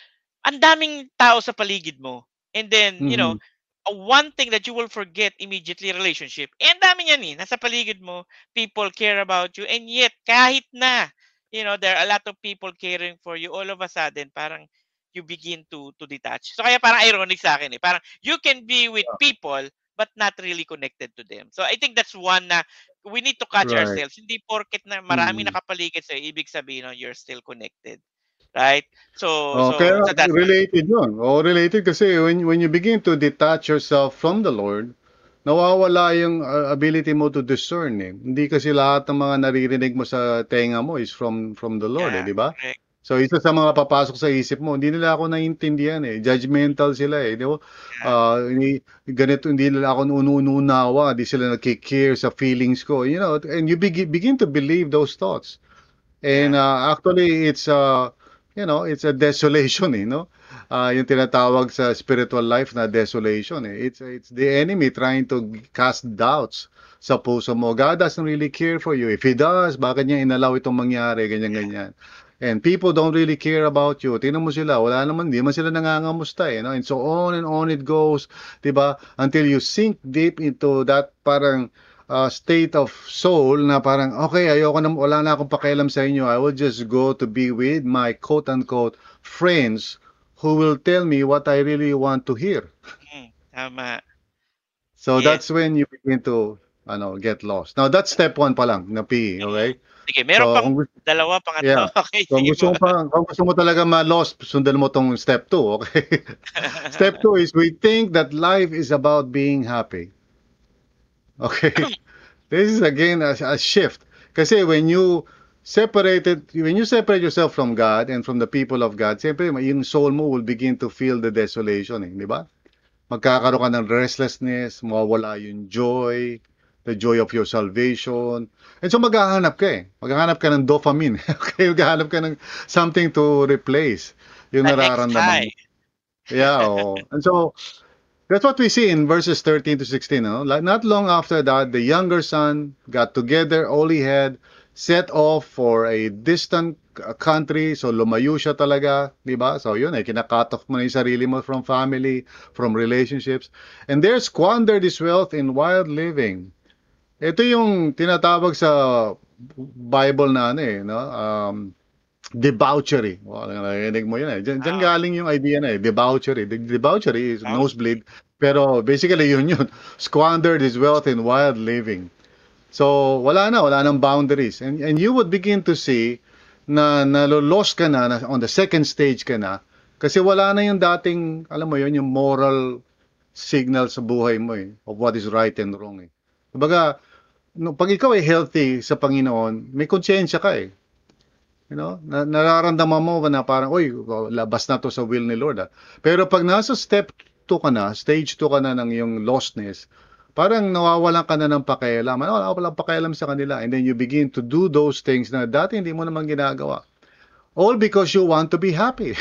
ang daming tao sa paligid mo. And then, mm-hmm. you know, mm-hmm one thing that you will forget immediately relationship. And dami niyan eh. Nasa paligid mo, people care about you. And yet, kahit na, you know, there are a lot of people caring for you, all of a sudden, parang you begin to to detach. So kaya parang ironic sa akin eh. Parang you can be with people but not really connected to them. So I think that's one na we need to catch right. ourselves. Hindi porket na marami mm. nakapaligid sa ibig sabihin no, you're still connected. Right? So, oh, so kaya so related yun. Oh, related kasi when, when you begin to detach yourself from the Lord, nawawala yung uh, ability mo to discern eh. Hindi kasi lahat ng mga naririnig mo sa tenga mo is from from the Lord, eh, yeah, eh, di ba? So isa sa mga papasok sa isip mo, hindi nila ako naiintindihan eh. Judgmental sila eh, di ba? Uh, hindi, ganito hindi nila ako unuunawa, hindi sila nagki-care sa feelings ko, you know, and you begin begin to believe those thoughts. And uh, actually it's uh you know, it's a desolation, eh, no? Uh, yung tinatawag sa spiritual life na desolation, eh. It's, it's the enemy trying to cast doubts sa puso mo. God doesn't really care for you. If He does, bakit niya inalaw itong mangyari, ganyan-ganyan. And people don't really care about you. Tingnan mo sila, wala naman, di man sila nangangamusta eh. No? And so on and on it goes, di ba? Until you sink deep into that parang uh, state of soul na parang, okay, ayoko na, wala na akong pakialam sa inyo. I will just go to be with my quote-unquote friends who will tell me what I really want to hear. Mm, tama. So yes. that's when you begin to ano, get lost. Now, that's step one pa lang na PE, okay? Sige, meron so, pang kung, dalawa, pangatlo. Yeah. Okay, kung, gusto mo pa, kung gusto mo talaga ma-lost, sundan mo tong step two, okay? step two is we think that life is about being happy. Okay. this is again a, a shift. Kasi when you separated, when you separate yourself from God and from the people of God, siyempre yung soul mo will begin to feel the desolation, eh, di ba? Magkakaroon ka ng restlessness, mawawala yung joy, the joy of your salvation. And so maghahanap ka eh. Maghahanap ka ng dopamine. okay, maghahanap ka ng something to replace yung nararamdaman mo. Yeah, oh. And so That's what we see in verses 13 to 16. No? Not long after that, the younger son got together all he had, set off for a distant country. So lumayo siya talaga, di ba? So yun, eh, kinakat off mo na yung sarili mo from family, from relationships. And there squandered his wealth in wild living. Ito yung tinatawag sa Bible na ano eh, no? Um, debauchery. Well, narinig mo yun eh. Diyan, diyan ah. galing yung idea na eh, debauchery. De- debauchery is ah. nosebleed, pero basically yun yun. Squandered his wealth in wild living. So, wala na, wala nang boundaries. And, and you would begin to see na nalo-lost ka na, na, on the second stage ka na, kasi wala na yung dating, alam mo yun, yung moral signal sa buhay mo eh, of what is right and wrong eh. Kumbaga, no, pag ikaw ay healthy sa Panginoon, may konsyensya ka eh. You know, na, nararamdaman mo na parang, oy, labas na to sa will ni Lord. Ah. Pero pag nasa step 2 ka na, stage 2 ka na ng yung lostness, parang nawawalan ka na ng pakialam. Ano, wala walang pakialam sa kanila. And then you begin to do those things na dati hindi mo naman ginagawa. All because you want to be happy.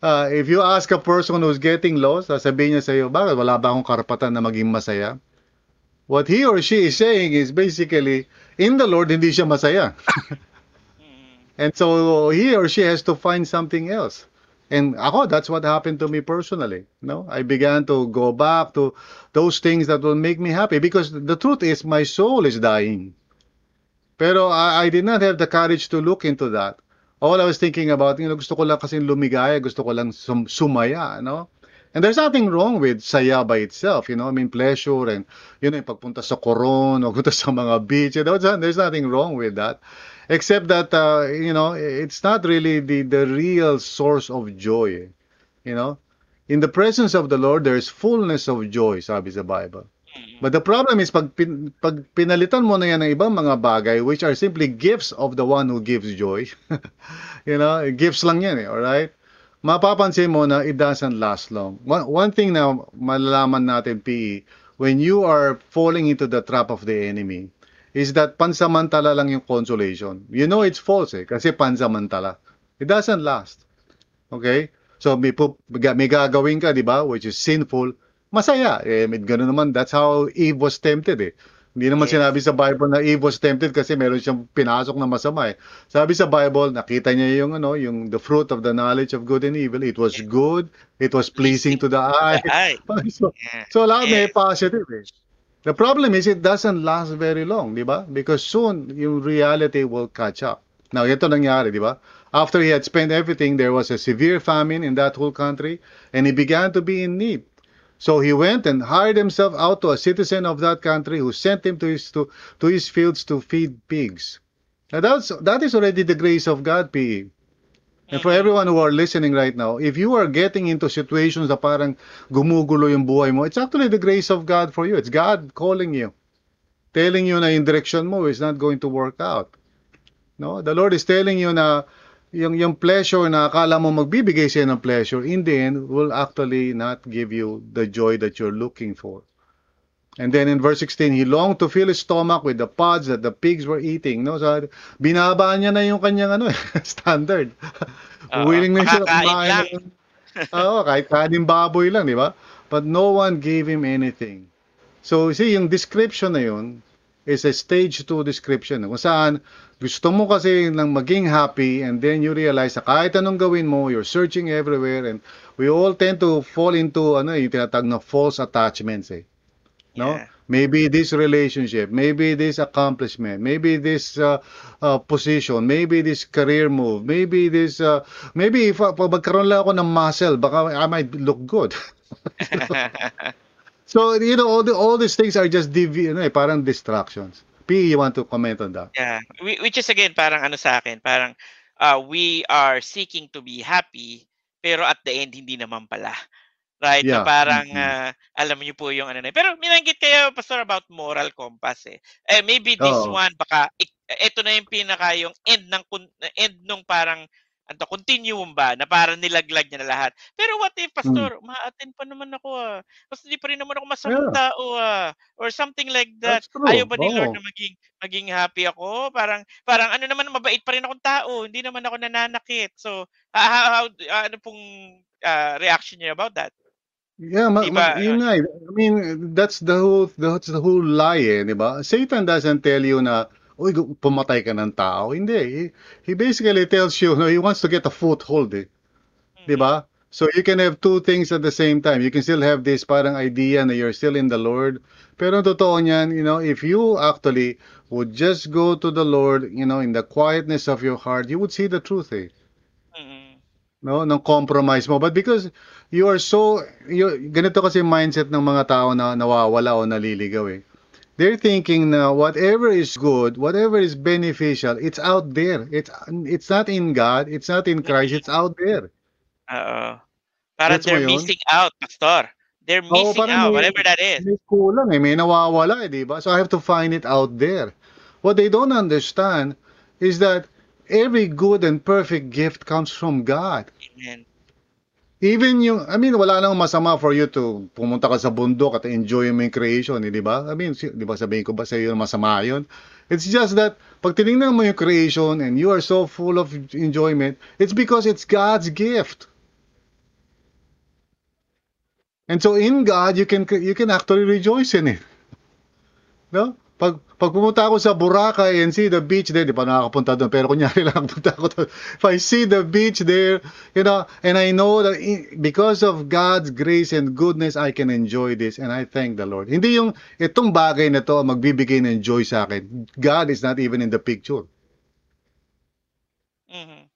uh, if you ask a person who's getting lost, sasabihin niya sa iyo, bakit wala ba akong karapatan na maging masaya? What he or she is saying is basically, in the Lord, hindi siya masaya. And so he or she has to find something else. And ako, that's what happened to me personally. No, I began to go back to those things that will make me happy because the truth is my soul is dying. Pero I, I did not have the courage to look into that. All I was thinking about, you know, gusto ko lang kasi lumigaya, gusto ko lang sum- sumaya, no? And there's nothing wrong with saya by itself, you know, I mean, pleasure and, you know, pagpunta sa koron o punta sa mga beach, you know, there's nothing wrong with that except that uh, you know it's not really the the real source of joy you know. In the presence of the lord there's fullness of joy sabi sa bible. Mm-hmm. but the problem is pag, pin, pag pinalitan mo na yan ng ibang mga bagay which are simply gifts of the one who gives joy you know gifts lang yan eh all right mapapansin mo na it doesn't last long. One, one thing na malalaman natin PE when you are falling into the trap of the enemy is that pansamantala lang yung consolation. You know it's false eh, kasi pansamantala. It doesn't last. Okay? So may, may gagawin ka, di ba, which is sinful, masaya. Eh, gano'n naman, that's how Eve was tempted eh. Hindi naman yes. sinabi sa Bible na Eve was tempted kasi meron siyang pinasok na masama eh. Sabi sa Bible, nakita niya yung ano, yung the fruit of the knowledge of good and evil. It was good, it was pleasing to the eye. so, so lahat may positive eh. The problem is it doesn't last very long, di ba? Because soon yung reality will catch up. Now, ito nangyari, di ba? After he had spent everything, there was a severe famine in that whole country and he began to be in need. So he went and hired himself out to a citizen of that country who sent him to his to, to his fields to feed pigs. Now that's that is already the grace of God, PE. And for everyone who are listening right now, if you are getting into situations na parang gumugulo yung buhay mo, it's actually the grace of God for you. It's God calling you. Telling you na yung direction mo is not going to work out. No? The Lord is telling you na yung, yung pleasure na akala mo magbibigay siya ng pleasure, in the end, will actually not give you the joy that you're looking for. And then in verse 16, he longed to fill his stomach with the pods that the pigs were eating. No? So, binaba niya na yung kanyang ano, standard. Oo, Willing na siya kumain. lang. ng- Oo, kahit kanin baboy lang, di ba? But no one gave him anything. So, see, yung description na yun is a stage 2 description. Kung saan gusto mo kasi ng maging happy and then you realize na kahit anong gawin mo, you're searching everywhere and we all tend to fall into ano, yung tinatag na false attachments eh. No? Yeah. Maybe this relationship, maybe this accomplishment, maybe this uh, uh, position, maybe this career move, maybe this, uh, maybe if uh, magkaroon lang ako ng muscle, baka I might look good. so, you know, all, the, all these things are just divi, ano, eh, parang distractions. P, you want to comment on that? Yeah, Whi- which is again parang ano sa akin, parang uh, we are seeking to be happy pero at the end hindi naman pala. Right? Na Yeah. parang Mhm. uh, alam niyo po yung ano na. Pero minanggit kayo pastor about moral compass eh. Eh maybe this Oo. one baka ito na yung pinaka yung end ng end nung parang ano continuum ba na parang nilaglag niya na lahat. Pero what if pastor, ma-attend pa naman ako ah. Kasi di pa rin naman ako masamang Yeah. tao ah. Or something like that. Ayaw ba ni Lord Oo. na maging maging happy ako? Parang parang ano naman mabait pa rin akong tao, hindi naman ako nananakit. So, ah, how, how, ah, ano pong ah, reaction niyo about that? Yeah, ma- Di ma- ba, yun nga eh. I mean, that's the whole that's the whole lie eh, di ba? Satan doesn't tell you na, uy, gu- pumatay ka ng tao. Hindi. He, he basically tells you, no, he wants to get a foothold eh. Di ba? So you can have two things at the same time. You can still have this parang idea na you're still in the Lord. Pero totoo niyan, you know, if you actually would just go to the Lord, you know, in the quietness of your heart, you would see the truth eh. No ng compromise mo. But because you are so you ganito kasi mindset ng mga tao na nawawala o naliligaw eh. They're thinking na whatever is good whatever is beneficial it's out there. It's it's not in God it's not in Christ it's out there. Oo. Parang they're missing out, pastor. They're Oo, missing parang out, may- whatever that is. may kulang eh. May nawawala eh di ba? So I have to find it out there. What they don't understand is that every good and perfect gift comes from God Amen. Even yung, I mean, wala nang masama for you to pumunta ka sa bundok at enjoy mo yung creation, eh, di ba? I mean, di ba sabihin ko ba sa iyo masama yun? It's just that, pag tinignan mo yung creation and you are so full of enjoyment, it's because it's God's gift. And so in God, you can you can actually rejoice in it. No? Pag, pag pumunta ako sa Boracay and see the beach there, di pa nakakapunta doon, pero kunyari lang punta ako doon. If I see the beach there, you know, and I know that in- because of God's grace and goodness, I can enjoy this and I thank the Lord. Hindi yung itong bagay na to magbibigay ng joy sa akin. God is not even in the picture. Mhm.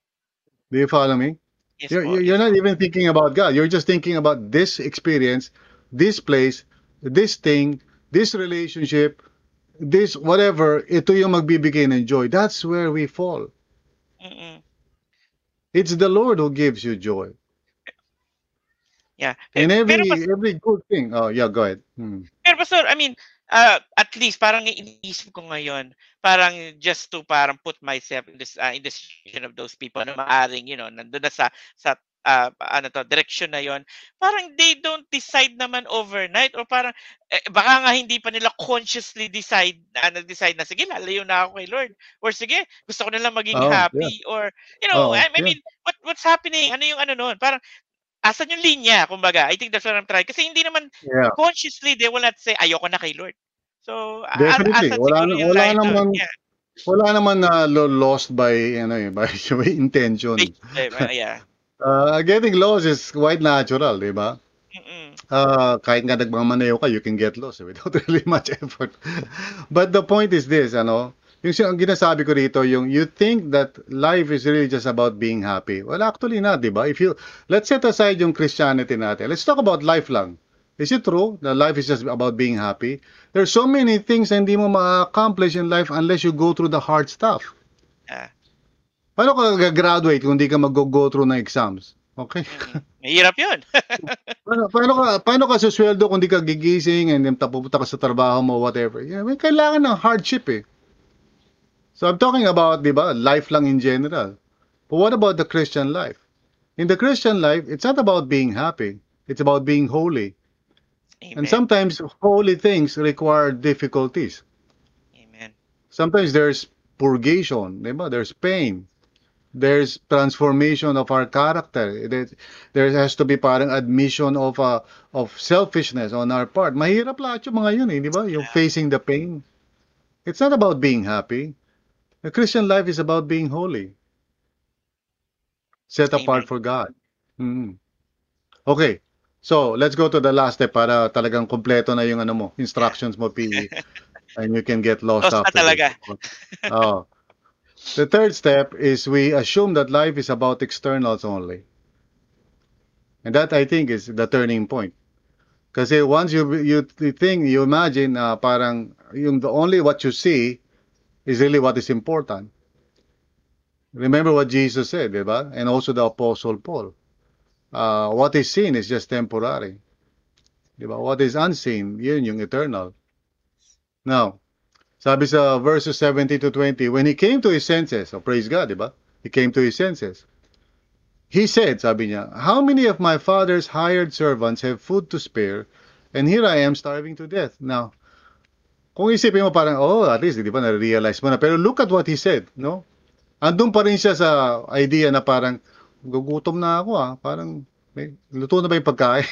Do you follow me? Yes You're, po, you're yes not even thinking about God. You're just thinking about this experience, this place, this thing, this relationship, this whatever. Ito yung magbibigay ng joy. That's where we fall. Mm-mm. It's the Lord who gives you joy. Yeah. And every Pero every good thing. Oh, yeah, go ahead. Hmm. Pero pastor, I mean, uh, at least parang iniisip ko ngayon, parang just to parang put myself in this uh, in the situation of those people na maaring, you know, nandun na sa sa uh, ano to, direction na yon. Parang they don't decide naman overnight or parang eh, baka nga hindi pa nila consciously decide na nag-decide na sige, lalayo na ako kay Lord. Or sige, gusto ko na lang maging Oh, yeah. happy or you know, Oh, I, I yeah. mean, what what's happening? Ano yung ano noon? Parang asan yung linya, kumbaga. I think that's what I'm trying. Kasi hindi naman Yeah. consciously they will not say ayoko na kay Lord. So Definitely. asan Wala wala doon? naman Yeah. Wala naman na lo- lost by ano eh, by, by intention. Uh, yeah. Uh, getting lost is quite natural, di ba? Mm-mm. Uh, kahit nga nagmamaneho ka, you can get lost eh, without really much effort. But the point is this, ano, yung ang ginasabi ko rito, yung you think that life is really just about being happy. Well, actually not, di ba? If you, let's set aside yung Christianity natin. Let's talk about life lang. Is it true that life is just about being happy? There's so many things na hindi mo ma-accomplish in life unless you go through the hard stuff. Ah. Paano ka gagraduate kung hindi ka mag-go through ng exams? Okay? Mm. Mahirap 'yun. paano, paano ka paano ka susweldo kung hindi ka gigising and then tapupunta ka sa trabaho mo whatever. Yeah, may kailangan ng hardship eh. So I'm talking about, 'di ba, life lang in general. But what about the Christian life? In the Christian life, it's not about being happy. It's about being holy. Amen. And sometimes holy things require difficulties. Amen. Sometimes there's purgation, di ba? There's pain. There's transformation of our character. There, has to be parang admission of uh, of selfishness on our part. Mahirap lahat yung mga yun, eh, di ba? Yung facing the pain. It's not about being happy. The Christian life is about being holy. Set apart Amen. for God. Mm. Okay. So, let's go to the last step para talagang kompleto na yung ano mo, instructions mo, PE. and you can get lost Lost after talaga. this. Oh. The third step is we assume that life is about externals only. And that I think is the turning point. Kasi once you you think, you imagine uh, parang yung the only what you see is really what is important. Remember what Jesus said, di ba? And also the Apostle Paul. Uh, what is seen is just temporary. Di ba? What is unseen, yun yung eternal. Now, sabi sa verses 17 to 20, when he came to his senses, oh, praise God, di ba? He came to his senses. He said, sabi niya, How many of my father's hired servants have food to spare, and here I am starving to death? Now, kung isipin mo parang, oh, at least, di ba, na-realize mo na. Pero look at what he said, no? Andun pa rin siya sa idea na parang, gugutom na ako ah. Parang, may, luto na ba yung pagkain?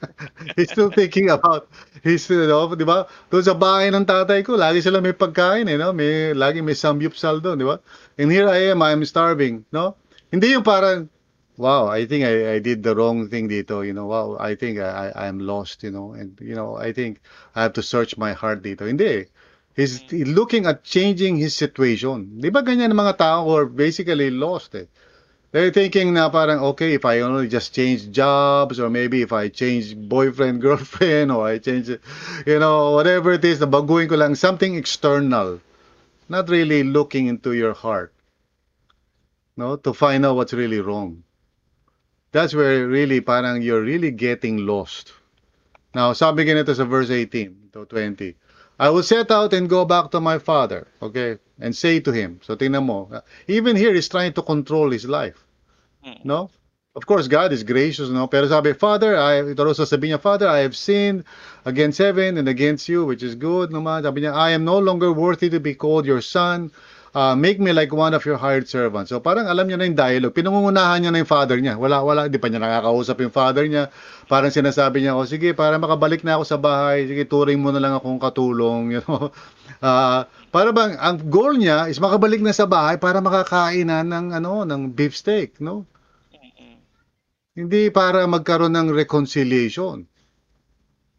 He's still thinking about, he's, you know, di ba? Doon sa bahay ng tatay ko, lagi sila may pagkain, eh, no? May, lagi may samgyupsal doon, di ba? And here I am, I'm starving, no? Hindi yung parang, wow, I think I, I did the wrong thing dito, you know, wow, I think I, I, I'm lost, you know, and, you know, I think I have to search my heart dito. Hindi. He's looking at changing his situation. Di ba ganyan ang mga tao who are basically lost eh? They're thinking na parang, okay, if I only just change jobs or maybe if I change boyfriend, girlfriend or I change, you know, whatever it is, na baguhin ko lang something external. Not really looking into your heart. No, to find out what's really wrong. That's where really parang you're really getting lost. Now, sabi ganito sa verse 18 to 20. I will set out and go back to my father, okay, and say to him. So tingnan mo, even here he's trying to control his life. Mm. No? Of course, God is gracious, no? Pero sabi, Father, I, ito sasabihin niya, Father, I have sinned against heaven and against you, which is good naman. Sabi niya, I am no longer worthy to be called your son. Uh, make me like one of your hired servants. So parang alam niya na yung dialogue. Pinangungunahan niya na yung father niya. Wala, wala, di pa niya nakakausap yung father niya. Parang sinasabi niya, oh, sige, para makabalik na ako sa bahay, sige, turing mo na lang akong katulong, you know. Uh, para bang, ang goal niya is makabalik na sa bahay para makakainan ng, ano, ng beef steak, no? Hindi para magkaroon ng reconciliation.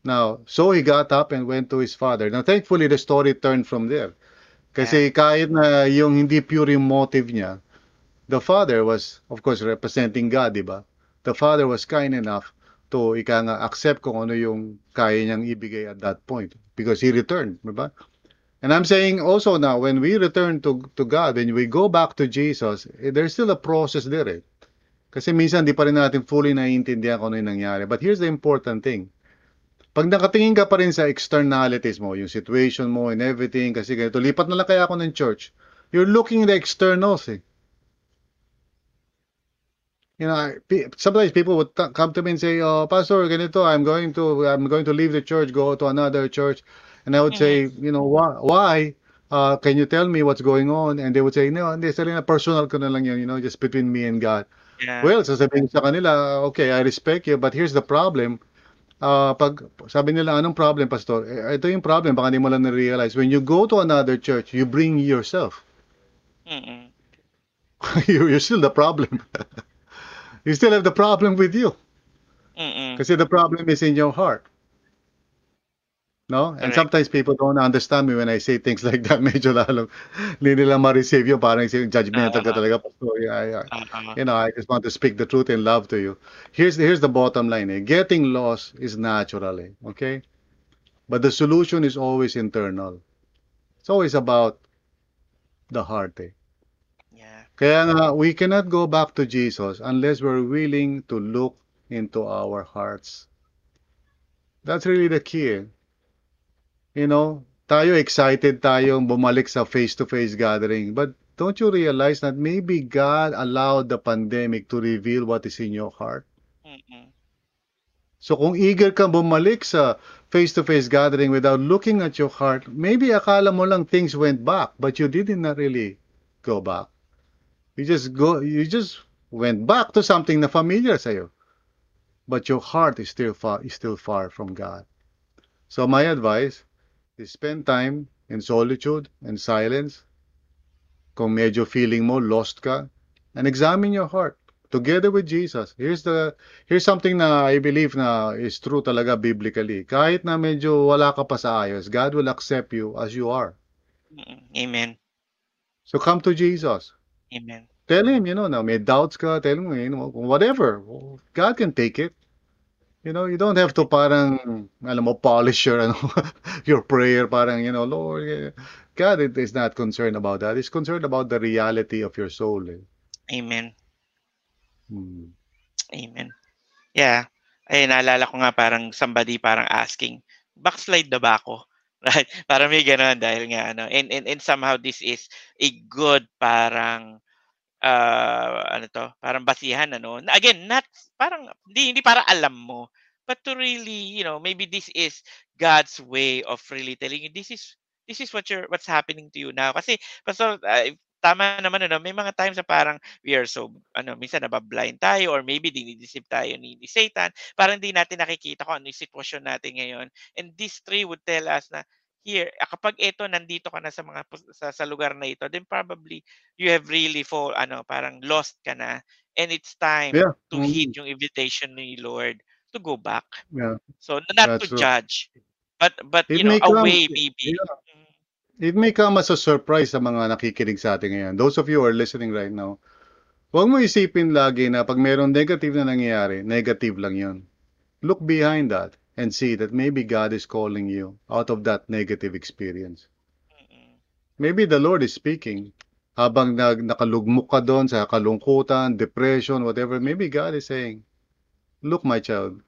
Now, so he got up and went to his father. Now, thankfully, the story turned from there. Kasi kahit na yung hindi pure yung motive niya, the father was, of course, representing God, di ba? The father was kind enough to ika nga accept kung ano yung kaya niyang ibigay at that point because he returned, di ba? And I'm saying also now, when we return to to God, when we go back to Jesus, eh, there's still a process there eh. Kasi minsan di pa rin natin fully naiintindihan kung ano yung nangyari. But here's the important thing. Pag nakatingin ka pa rin sa externalities mo, yung situation mo and everything, kasi ganito, lipat na lang kaya ako ng church. You're looking at the externals eh. You know, sometimes people would come to me and say, "Oh, pastor, ganito, I'm going to I'm going to leave the church, go to another church." And I would say, "You know, why why? Uh, can you tell me what's going on?" And they would say, "No, hindi, sarili na personal ko na lang yan, you know, just between me and God." Yeah. Well, sasabihin sa kanila, okay, I respect you, but here's the problem. Uh, pag sabi nila, anong problem, pastor? Eh, ito yung problem, baka hindi mo lang na-realize. When you go to another church, you bring yourself. Mm-mm. You- You're still the problem. you still have the problem with you. Mm-mm. Kasi the problem is in your heart. No? And sometimes people don't understand me when I say things like that. Medyo lalo, hindi nila ma-receive yun. Parang judgmental ka talaga. So, yeah, yeah. Uh-huh. You know, I just want to speak the truth in love to you. Here's the, here's the bottom line. Eh. Getting lost is natural. Eh. Okay? But the solution is always internal. It's always about the heart. Eh. Yeah. Kaya nga, we cannot go back to Jesus unless we're willing to look into our hearts. That's really the key. You know, tayo excited tayong bumalik sa face-to-face gathering. But don't you realize that maybe God allowed the pandemic to reveal what is in your heart? Mm-mm. So kung eager kang bumalik sa face-to-face gathering without looking at your heart, maybe akala mo lang things went back, but you didn't really go back. You just go, you just went back to something na familiar sa'yo. But your heart is still far, is still far from God. So my advice, spend time in solitude and silence. Kung medyo feeling mo lost ka, and examine your heart together with Jesus. Here's the here's something na I believe na is true talaga biblically. Kahit na medyo wala ka pa sa ayos, God will accept you as you are. Amen. So come to Jesus. Amen. Tell him, you know, now may doubts ka, tell him, you know, whatever. God can take it. You know, you don't have to parang, alam mo, polish your, ano, your prayer, parang, you know, Lord, God is not concerned about that. He's concerned about the reality of your soul. Eh. Amen. Hmm. Amen. Yeah. Ay, naalala ko nga parang somebody parang asking, backslide na ba ako? Right? Parang may ganun dahil nga ano. And, and, and somehow this is a good parang uh, ano to, parang basihan ano. Again, not parang hindi hindi para alam mo, but to really, you know, maybe this is God's way of really telling you this is this is what you're what's happening to you now. Kasi pastor uh, tama naman ano, may mga times na parang we are so ano, minsan nabablind tayo or maybe dinideceive tayo ni, ni Satan. Parang hindi natin nakikita kung ano yung sitwasyon natin ngayon. And this tree would tell us na here, ah, kapag ito nandito ka na sa mga sa, sa lugar na ito, then probably you have really fall ano, parang lost ka na and it's time yeah. to mm-hmm. heed yung invitation ni Lord to go back. Yeah. So not That's to true. judge, but but it you know, away come, maybe. Yeah. Mm. It may come as a surprise sa mga nakikinig sa atin ngayon. Those of you who are listening right now, huwag mo isipin lagi na pag mayroong negative na nangyayari, negative lang yun. Look behind that and see that maybe God is calling you out of that negative experience. Maybe the Lord is speaking habang nag, nakalugmok ka doon sa kalungkutan, depression, whatever. Maybe God is saying, look my child,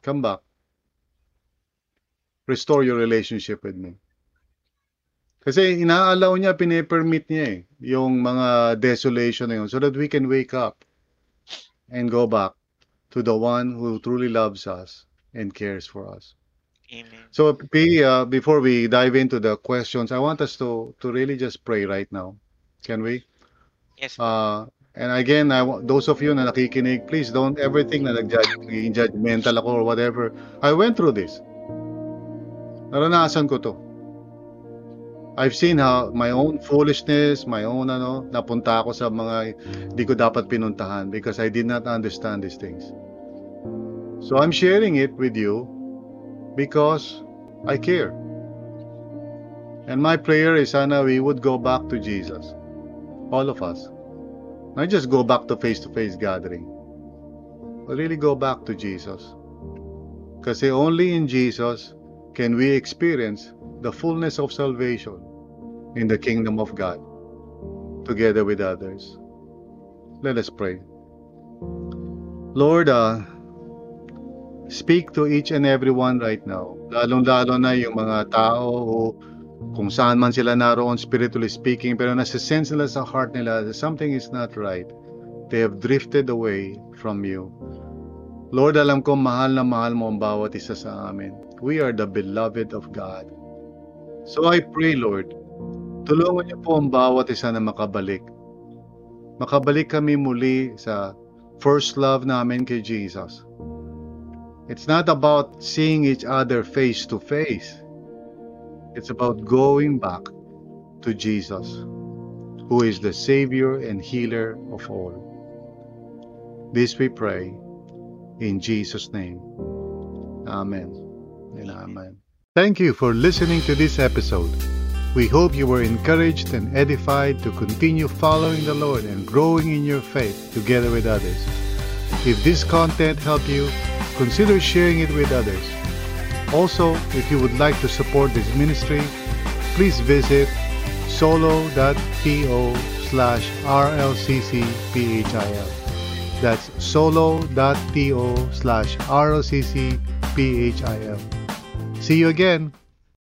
come back. Restore your relationship with me. Kasi inaalaw niya, pine-permit niya eh, yung mga desolation na yun so that we can wake up and go back to the one who truly loves us and cares for us. Amen. So, P, uh, before we dive into the questions, I want us to to really just pray right now. Can we? Yes. Uh, and again, I those of you na nakikinig, please don't ever think na nag-judge, judgmental ako or whatever. I went through this. Naranasan ko to. I've seen how my own foolishness, my own ano, napunta ako sa mga di ko dapat pinuntahan because I did not understand these things. So I'm sharing it with you because I care. And my prayer is sana we would go back to Jesus. All of us. Not just go back to face-to-face gathering. But really go back to Jesus. Because only in Jesus can we experience the fullness of salvation in the kingdom of God together with others. Let us pray. Lord, uh, speak to each and every one right now. Lalong-lalo na yung mga tao who kung saan man sila naroon spiritually speaking pero nasa sense nila sa heart nila that something is not right. They have drifted away from you. Lord, alam ko mahal na mahal mo ang bawat isa sa amin. We are the beloved of God. So I pray, Lord, tulungan niyo po ang bawat isa na makabalik. Makabalik kami muli sa first love namin kay Jesus It's not about seeing each other face to face. It's about going back to Jesus, who is the Savior and healer of all. This we pray in Jesus' name. Amen and amen. Thank you for listening to this episode. We hope you were encouraged and edified to continue following the Lord and growing in your faith together with others. If this content helped you, consider sharing it with others. Also, if you would like to support this ministry, please visit solo.to slash rlccphil. That's solo.to slash rlccphil. See you again.